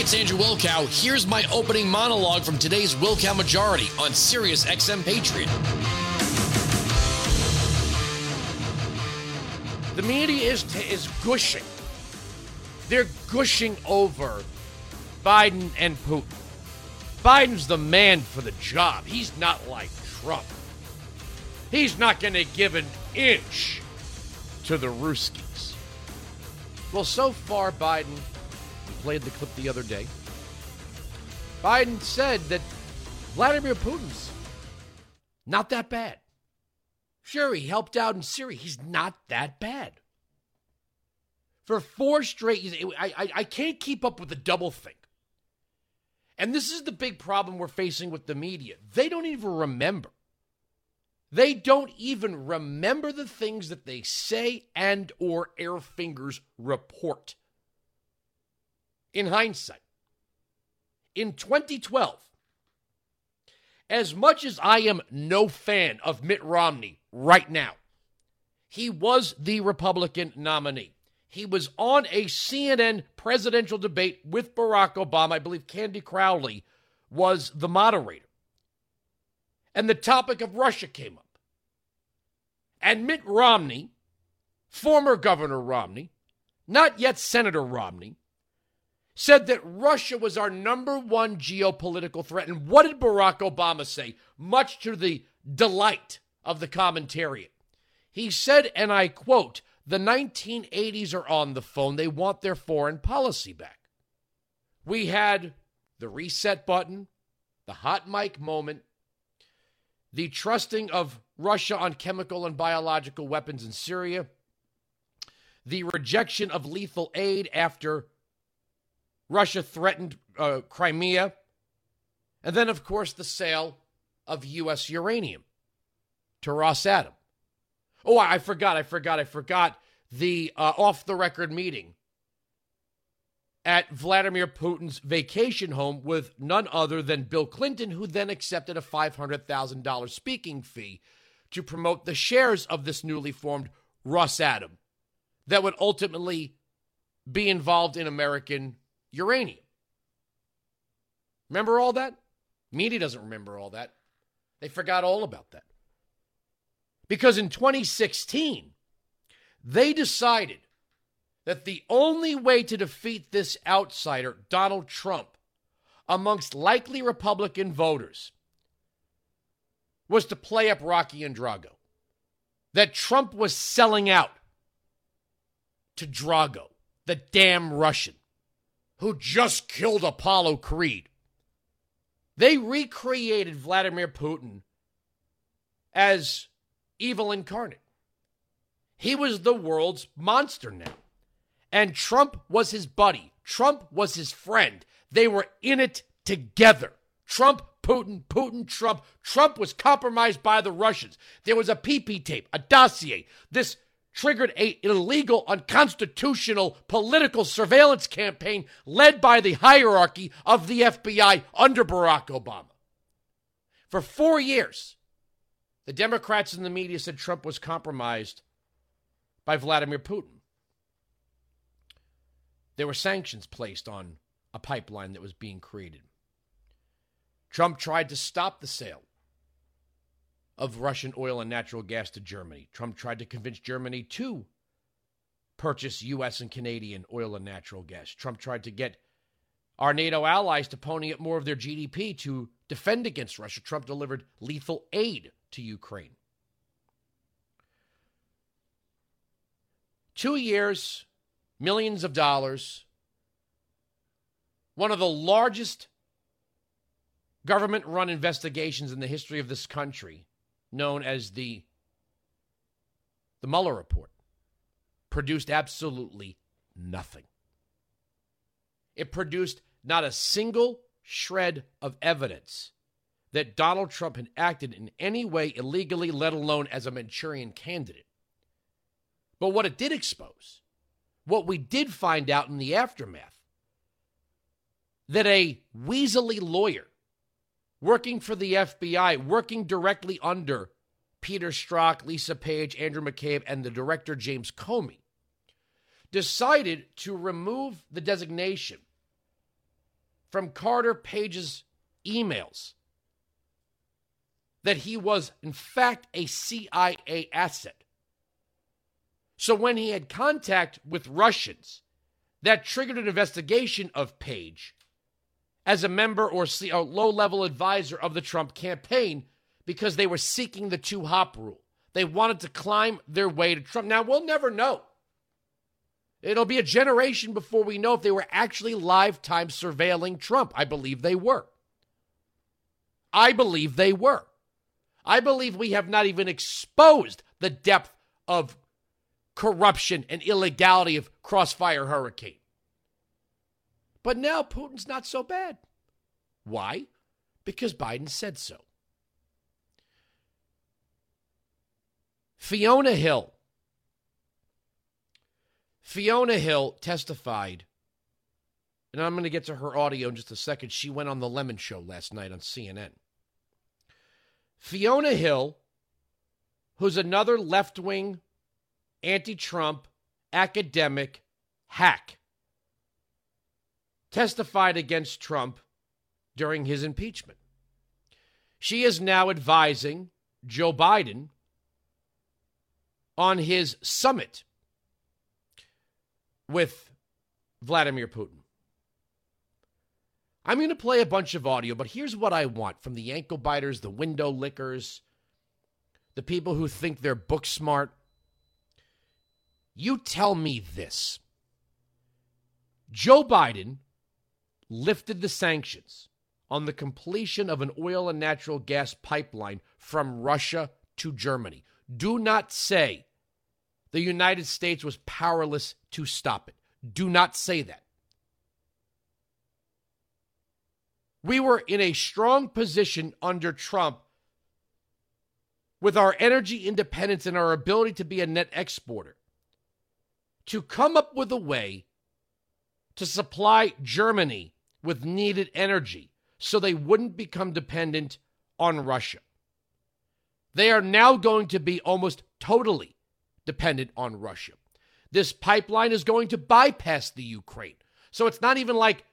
it's Andrew Wilkow. Here's my opening monologue from today's Wilkow Majority on Sirius XM Patriot. The media is is gushing. They're gushing over Biden and Putin. Biden's the man for the job. He's not like Trump. He's not going to give an inch to the Ruskies. Well, so far, Biden played the clip the other day. Biden said that Vladimir Putin's not that bad. Sure, he helped out in Syria. He's not that bad. For four straight years, I, I, I can't keep up with the double think. And this is the big problem we're facing with the media. They don't even remember. They don't even remember the things that they say and or air fingers report. In hindsight, in 2012, as much as I am no fan of Mitt Romney right now, he was the Republican nominee. He was on a CNN presidential debate with Barack Obama. I believe Candy Crowley was the moderator. And the topic of Russia came up. And Mitt Romney, former Governor Romney, not yet Senator Romney, said that Russia was our number one geopolitical threat. And what did Barack Obama say? Much to the delight of the commentariat. He said, and I quote, the 1980s are on the phone. They want their foreign policy back. We had the reset button, the hot mic moment, the trusting of Russia on chemical and biological weapons in Syria, the rejection of lethal aid after Russia threatened uh, Crimea, and then, of course, the sale of U.S. uranium to Rosatom. Oh, I forgot, I forgot, I forgot the uh, off the record meeting at Vladimir Putin's vacation home with none other than Bill Clinton, who then accepted a $500,000 speaking fee to promote the shares of this newly formed Rosatom that would ultimately be involved in American uranium. Remember all that? Media doesn't remember all that. They forgot all about that. Because in 2016, they decided that the only way to defeat this outsider, Donald Trump, amongst likely Republican voters, was to play up Rocky and Drago. That Trump was selling out to Drago, the damn Russian who just killed Apollo Creed. They recreated Vladimir Putin as evil incarnate. He was the world's monster now. And Trump was his buddy. Trump was his friend. They were in it together. Trump, Putin, Putin, Trump. Trump was compromised by the Russians. There was a PP tape, a dossier. This triggered a illegal, unconstitutional political surveillance campaign led by the hierarchy of the FBI under Barack Obama. For four years, the Democrats and the media said Trump was compromised by Vladimir Putin. There were sanctions placed on a pipeline that was being created. Trump tried to stop the sale of Russian oil and natural gas to Germany. Trump tried to convince Germany to purchase U.S. and Canadian oil and natural gas. Trump tried to get our NATO allies to pony up more of their GDP to defend against Russia. Trump delivered lethal aid to Ukraine. Two years, millions of dollars, one of the largest government run investigations in the history of this country known as the the Mueller report produced absolutely nothing. It produced not a single shred of evidence that Donald Trump had acted in any way illegally, let alone as a Manchurian candidate. But what it did expose, what we did find out in the aftermath, that a weaselly lawyer working for the FBI, working directly under Peter Strzok, Lisa Page, Andrew McCabe, and the director James Comey, decided to remove the designation from Carter Page's emails that he was, in fact, a CIA asset. So when he had contact with Russians, that triggered an investigation of Page as a member or a low level advisor of the Trump campaign because they were seeking the two hop rule. They wanted to climb their way to Trump. Now, we'll never know. It'll be a generation before we know if they were actually lifetime surveilling Trump. I believe they were. I believe they were. I believe we have not even exposed the depth of corruption and illegality of Crossfire Hurricane. But now Putin's not so bad. Why? Because Biden said so. Fiona Hill. Fiona Hill testified, and I'm going to get to her audio in just a second. She went on The Lemon Show last night on CNN. Fiona Hill, who's another left wing, anti Trump, academic hack, testified against Trump during his impeachment. She is now advising Joe Biden on his summit with Vladimir Putin. I'm going to play a bunch of audio, but here's what I want from the ankle biters, the window lickers, the people who think they're book smart. You tell me this Joe Biden lifted the sanctions on the completion of an oil and natural gas pipeline from Russia to Germany. Do not say the United States was powerless to stop it. Do not say that. We were in a strong position under Trump with our energy independence and our ability to be a net exporter to come up with a way to supply Germany with needed energy so they wouldn't become dependent on Russia. They are now going to be almost totally dependent on Russia. This pipeline is going to bypass the Ukraine. So it's not even like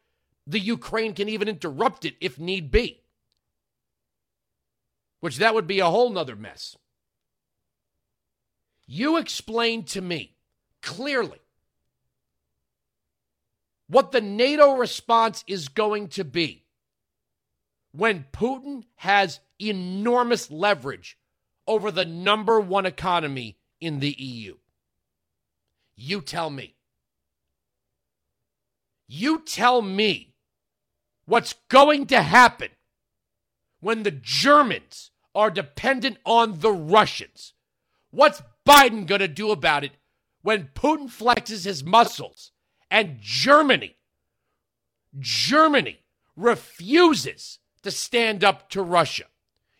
the Ukraine can even interrupt it if need be. Which that would be a whole nother mess. You explain to me clearly what the NATO response is going to be when Putin has enormous leverage over the number one economy in the EU. You tell me. You tell me what's going to happen when the Germans are dependent on the Russians. What's Biden going to do about it when Putin flexes his muscles and Germany, Germany refuses to stand up to Russia?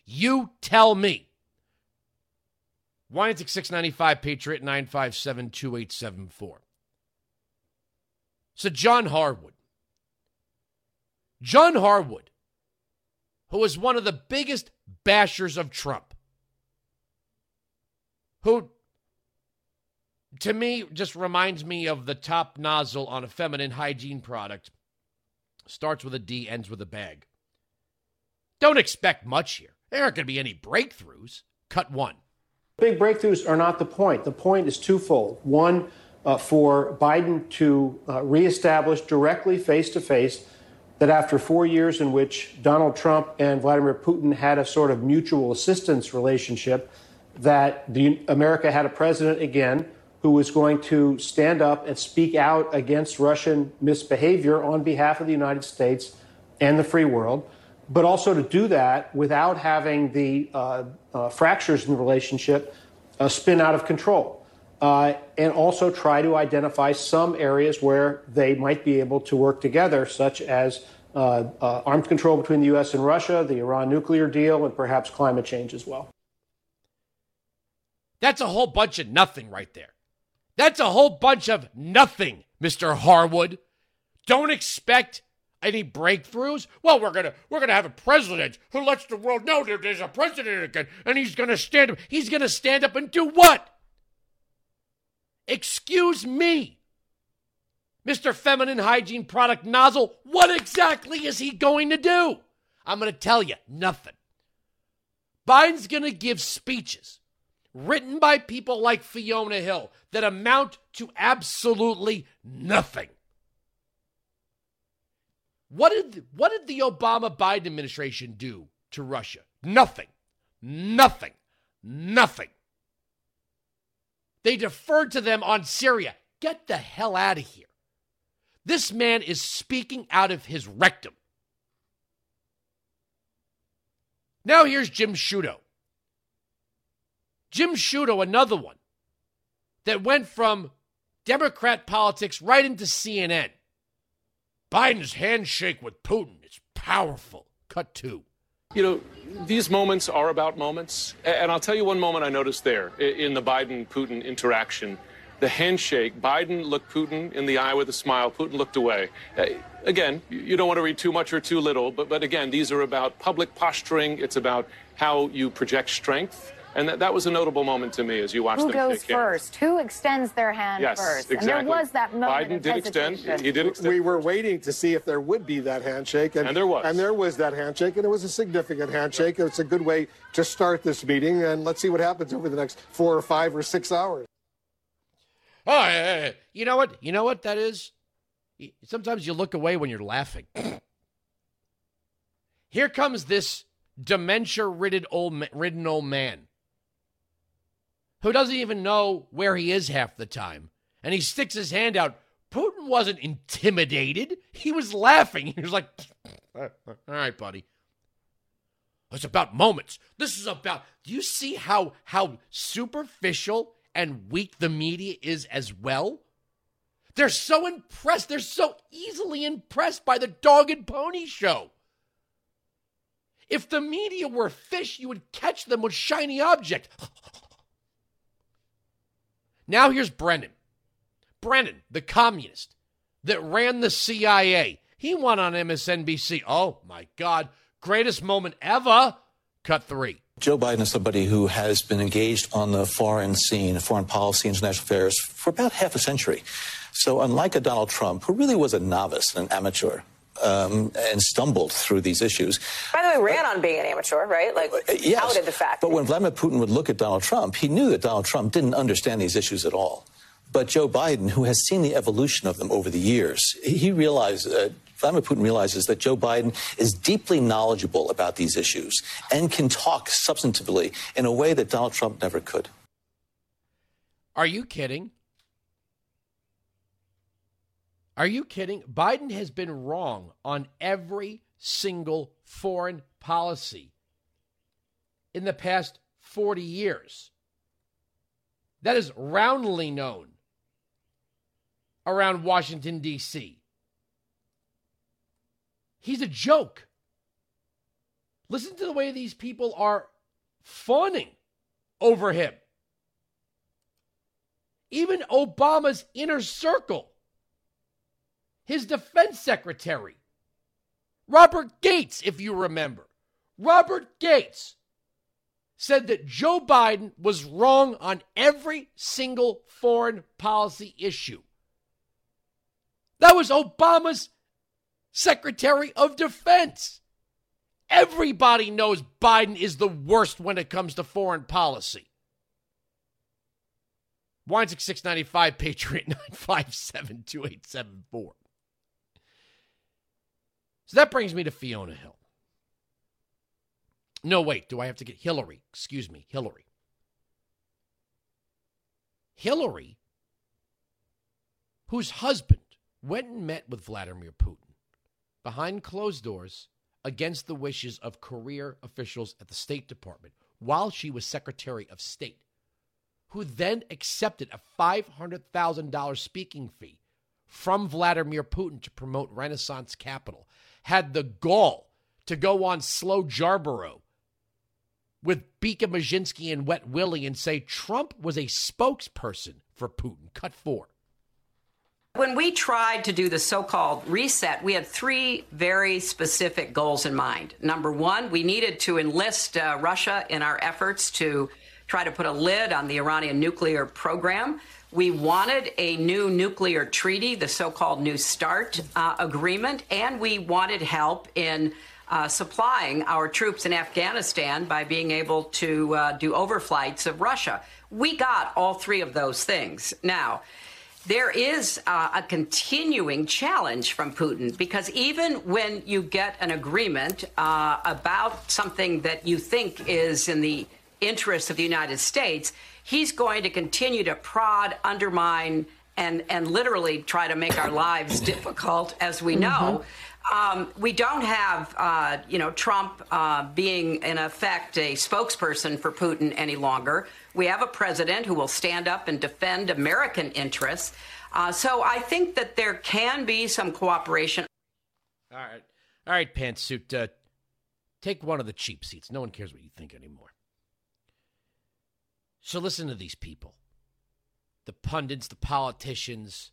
You tell me. Wyantic 695 Patriot 957 2874. So, John Harwood. John Harwood, who is one of the biggest bashers of Trump, who to me just reminds me of the top nozzle on a feminine hygiene product. Starts with a D, ends with a bag. Don't expect much here. There aren't going to be any breakthroughs. Cut one. Big breakthroughs are not the point. The point is twofold. One, uh, for Biden to uh, reestablish directly face to face that after four years in which Donald Trump and Vladimir Putin had a sort of mutual assistance relationship, that the, America had a president again who was going to stand up and speak out against Russian misbehavior on behalf of the United States and the free world but also to do that without having the uh, uh, fractures in the relationship uh, spin out of control. Uh, and also try to identify some areas where they might be able to work together, such as uh, uh, arms control between the U.S. and Russia, the Iran nuclear deal, and perhaps climate change as well. That's a whole bunch of nothing right there. That's a whole bunch of nothing, Mr. Harwood. Don't expect any breakthroughs? Well, we're gonna we're gonna have a president who lets the world know that there's a president again, and he's gonna stand up. He's gonna stand up and do what? Excuse me, Mr. Feminine Hygiene Product Nozzle, what exactly is he going to do? I'm to tell you nothing. Biden's to give speeches written by people like Fiona Hill that amount to absolutely nothing. What did what did the Obama Biden administration do to Russia? Nothing. Nothing. Nothing. They deferred to them on Syria. Get the hell out of here. This man is speaking out of his rectum. Now here's Jim Sciutto. Jim Sciutto, another one that went from Democrat politics right into CNN. Biden's handshake with Putin is powerful. Cut two. You know, these moments are about moments. And I'll tell you one moment I noticed there in the Biden Putin interaction. The handshake, Biden looked Putin in the eye with a smile. Putin looked away. Again, you don't want to read too much or too little, but, but again, these are about public posturing. It's about how you project strength. And that, that was a notable moment to me as you watched the TV. Who them goes shake hands. first? Who extends their hand Yes, first? exactly. And there was that moment Biden of did extend. He did extend. We were waiting to see if there would be that handshake, and, And there was. And there was that handshake, and it was a significant handshake. It's a good way to start this meeting, and let's see what happens over the next four or five or six hours. Oh, hey, hey, hey. you know what? You know what that is? Sometimes you look away when you're laughing. Here comes this dementia-ridden old, ridden old man who doesn't even know where he is half the time, and he sticks his hand out. Putin wasn't intimidated; he was laughing. He was like, "All right, buddy." It's about moments. This is about. Do you see how how superficial and weak the media is as well? They're so impressed. They're so easily impressed by the dog and pony show. If the media were fish, you would catch them with shiny object. Now here's Brennan. Brennan, the communist that ran the CIA. He won on MSNBC. Oh my God. Greatest moment ever. Cut three. Joe Biden is somebody who has been engaged on the foreign scene, foreign policy, international affairs for about half a century. So, unlike a Donald Trump, who really was a novice, an amateur, um, and stumbled through these issues. By the way, ran on being an amateur, right? Like, Uh, yes, outed the fact. But when Vladimir Putin would look at Donald Trump, he knew that Donald Trump didn't understand these issues at all. But Joe Biden, who has seen the evolution of them over the years, he realized. Uh, Vladimir Putin realizes that Joe Biden is deeply knowledgeable about these issues and can talk substantively in a way that Donald Trump never could. Are you kidding? Are you kidding? Biden has been wrong on every single foreign policy in the past 40 years. That is roundly known around Washington, D.C. He's a joke. Listen to the way these people are fawning over him. Even Obama's inner circle, his defense secretary, Robert Gates, if you remember, Robert Gates said that Joe Biden was wrong on every single foreign policy issue. That was Obama's Secretary of Defense. Everybody knows Biden is the worst when it comes to foreign policy. Weinzig 695, Patriot 957 2874. So that brings me to Fiona Hill. No, wait, do I have to get Hillary? Excuse me, Hillary. Hillary, whose husband went and met with Vladimir Putin behind closed doors against the wishes of career officials at the State Department while she was Secretary of State, who then accepted a $500,000 speaking fee from Vladimir Putin to promote Renaissance Capital, had the gall to go on Slow Jarborough with Bika Majinski and Wet Willie and say Trump was a spokesperson for Putin. Cut four. When we tried to do the so called reset, we had three very specific goals in mind. Number one, we needed to enlist uh, Russia in our efforts to try to put a lid on the Iranian nuclear program. We wanted a new nuclear treaty, the so called New START uh, agreement, and we wanted help in uh, supplying our troops in Afghanistan by being able to uh, do overflights of Russia. We got all three of those things. Now, there is uh, a continuing challenge from Putin because even when you get an agreement uh, about something that you think is in the interest of the United States, he's going to continue to prod, undermine, and, and literally try to make our lives difficult, as we know. Mm-hmm. Um, we don't have, uh, you know, Trump uh, being in effect a spokesperson for Putin any longer. We have a president who will stand up and defend American interests. Uh, so I think that there can be some cooperation. All right. All right, pantsuit. Uh, take one of the cheap seats. No one cares what you think anymore. So listen to these people the pundits, the politicians.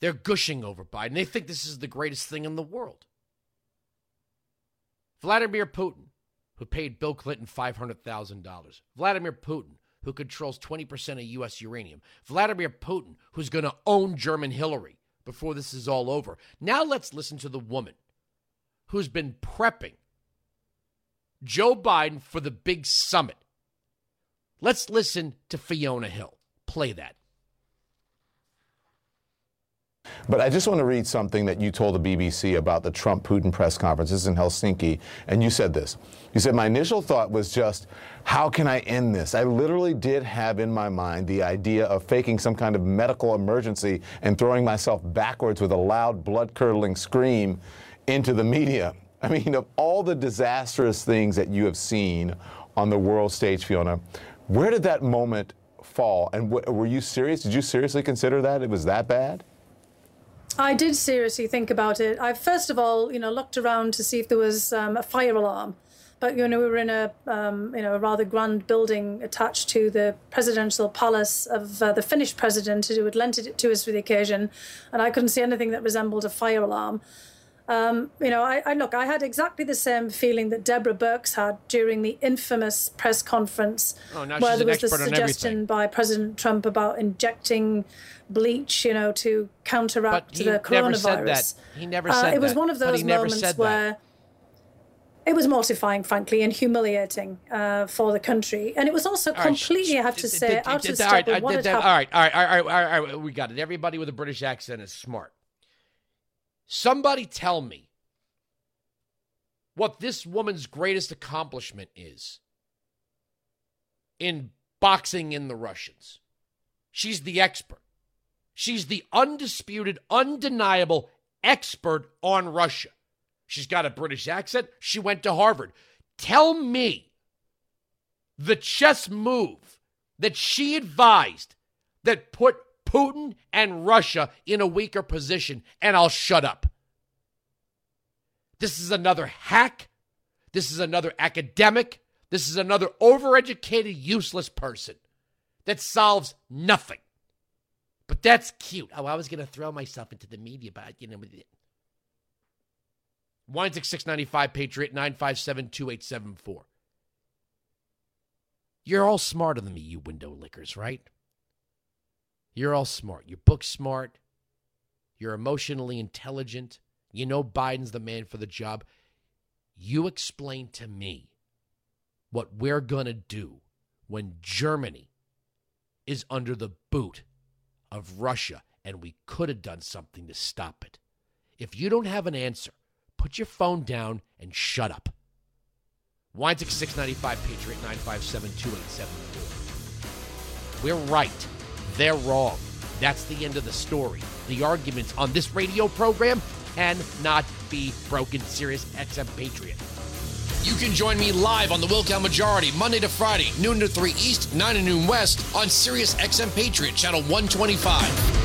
They're gushing over Biden. They think this is the greatest thing in the world. Vladimir Putin who paid Bill Clinton $500,000. Vladimir Putin, who controls 20% of U.S. uranium. Vladimir Putin, who's going to own German Hillary before this is all over. Now let's listen to the woman who's been prepping Joe Biden for the big summit. Let's listen to Fiona Hill. Play that. But I just want to read something that you told the BBC about the Trump Putin press conference. This is in Helsinki. And you said this. You said, My initial thought was just, how can I end this? I literally did have in my mind the idea of faking some kind of medical emergency and throwing myself backwards with a loud, blood curdling scream into the media. I mean, of all the disastrous things that you have seen on the world stage, Fiona, where did that moment fall? And were you serious? Did you seriously consider that it was that bad? I did seriously think about it. I first of all, you know, looked around to see if there was um, a fire alarm, but you know, we were in a um, you know a rather grand building attached to the presidential palace of uh, the Finnish president who had lent it to us for the occasion, and I couldn't see anything that resembled a fire alarm. Um, you know, I, I, look, I had exactly the same feeling that Deborah Birx had during the infamous press conference oh, where there was the suggestion by President Trump about injecting bleach, you know, to counteract the coronavirus. He never said that. Uh, it was one of those moments where it was mortifying, frankly, and humiliating uh, for the country. And it was also completely, I have to say, out of step with what had happened. All right, all right, all right, all right, all right, we got it. Everybody with a British accent is smart. Somebody tell me what this woman's greatest accomplishment is in boxing in the Russians. She's the expert. She's the undisputed, undeniable expert on Russia. She's got a British accent. She went to Harvard. Tell me the chess move that she advised that put Putin and Russia in a weaker position, and I'll shut up. This is another hack. This is another academic. This is another overeducated, useless person that solves nothing. But that's cute. Oh, I was going to throw myself into the media, but you know. Wines 695 Patriot 957 2874. You're all smarter than me, you window lickers, right? You're all smart. You're book smart. You're emotionally intelligent. You know Biden's the man for the job. You explain to me what we're going to do when Germany is under the boot of Russia, and we could have done something to stop it. If you don't have an answer, put your phone down and shut up. Wines 695 Patriot 957 2874. We're right. They're wrong. That's the end of the story. The arguments on this radio program cannot be broken. Sirius XM Patriot. You can join me live on the Wilkow Majority Monday to Friday, noon to 3 East, 9 to noon West on Sirius XM Patriot, channel 125.